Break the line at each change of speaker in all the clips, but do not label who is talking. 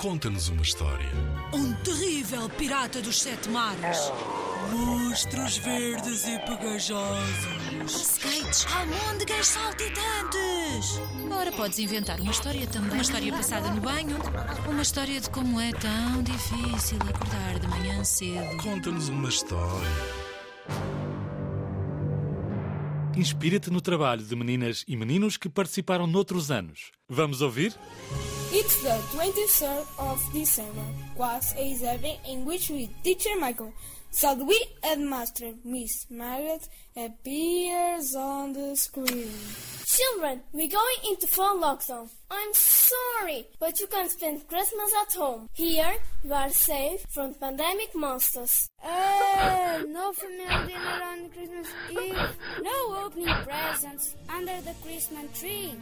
Conta-nos uma história.
Um terrível pirata dos sete mares. Monstros verdes e pegajosos.
Skates, almôndegas saltitantes.
Ora, podes inventar uma história também.
Uma história passada no banho.
Uma história de como é tão difícil acordar de manhã cedo.
Conta-nos uma história.
Inspira-te no trabalho de meninas e meninos que participaram noutros anos. Vamos ouvir?
It's the 23rd of December, class A7 in which we, teacher Michael, Sadwi headmaster Miss Margaret appears on the screen.
Children, we're going into full lockdown. I'm sorry, but you can spend Christmas at home. Here, you are safe from pandemic monsters.
Uh, no family dinner on Christmas Eve. No opening presents under the Christmas tree.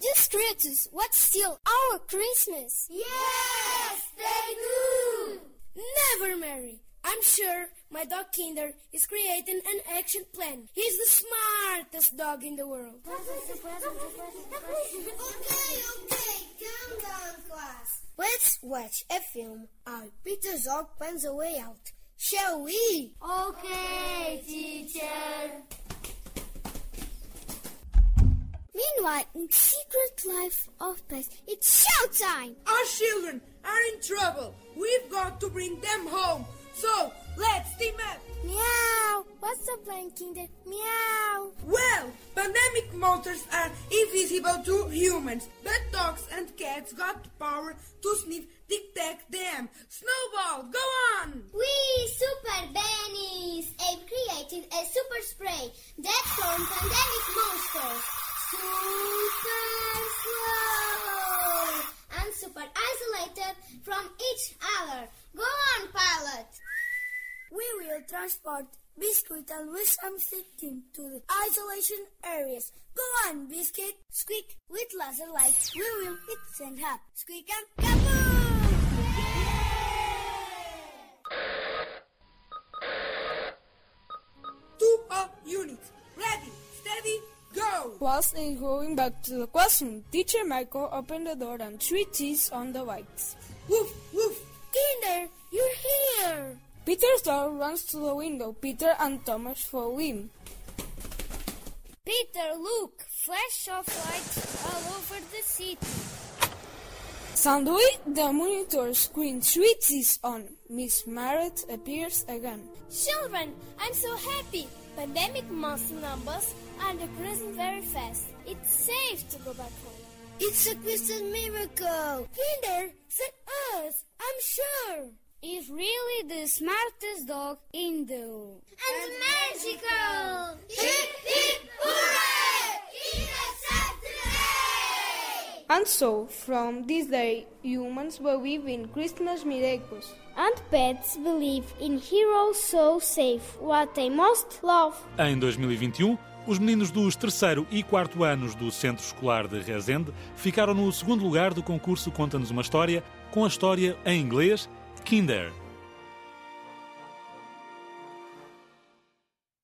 Just creatures, what's steal our Christmas?
Yes, they do.
Never, Mary. I'm sure my dog Kinder is creating an action plan. He's the smartest dog in the world.
okay, okay, calm down, class.
Let's watch a film. Our Peter's dog finds a way out. Shall we?
Okay, teacher.
Meanwhile, in Secret Life of Pets, it's showtime!
Our children are in trouble. We've got to bring them home. So, let's team up.
Meow! What's the plan, Kinder? Meow!
Well, pandemic monsters are invisible to humans, but dogs and cats got the power to sniff, detect them. Snowball, go on!
We super bunnies have created a super spray that from pandemic monsters. Super slow and super isolated from each other. Go on, pilot.
Transport Biscuit and with something to the isolation areas. Go on, Biscuit. Squeak with laser lights. We will hit and hop. Squeak and kaboom!
Two up units. Ready, steady, go! Whilst going back to the classroom, teacher Michael opened the door and three teeth on the whites. Woof, woof.
Kinder, you're here!
Peter's dog runs to the window. Peter and Thomas follow him.
Peter, look! Flash of lights all over the city.
Suddenly, the monitor screen switches on. Miss Margaret appears again.
Children, I'm so happy! Pandemic monster numbers are decreasing very fast. It's safe to go back home. It's a Christmas miracle! Kinder, send us! I'm sure!
Is really the smartest dog in the world.
And magical! Hip, hip, hooray! Saturday!
And so, from this day, humans believe in Christmas miracles.
And pets believe in heroes so safe, what they most love.
Em 2021, os meninos dos terceiro e quarto anos do Centro Escolar de Rezende ficaram no segundo lugar do concurso Conta-nos uma História, com a história em inglês Kinder.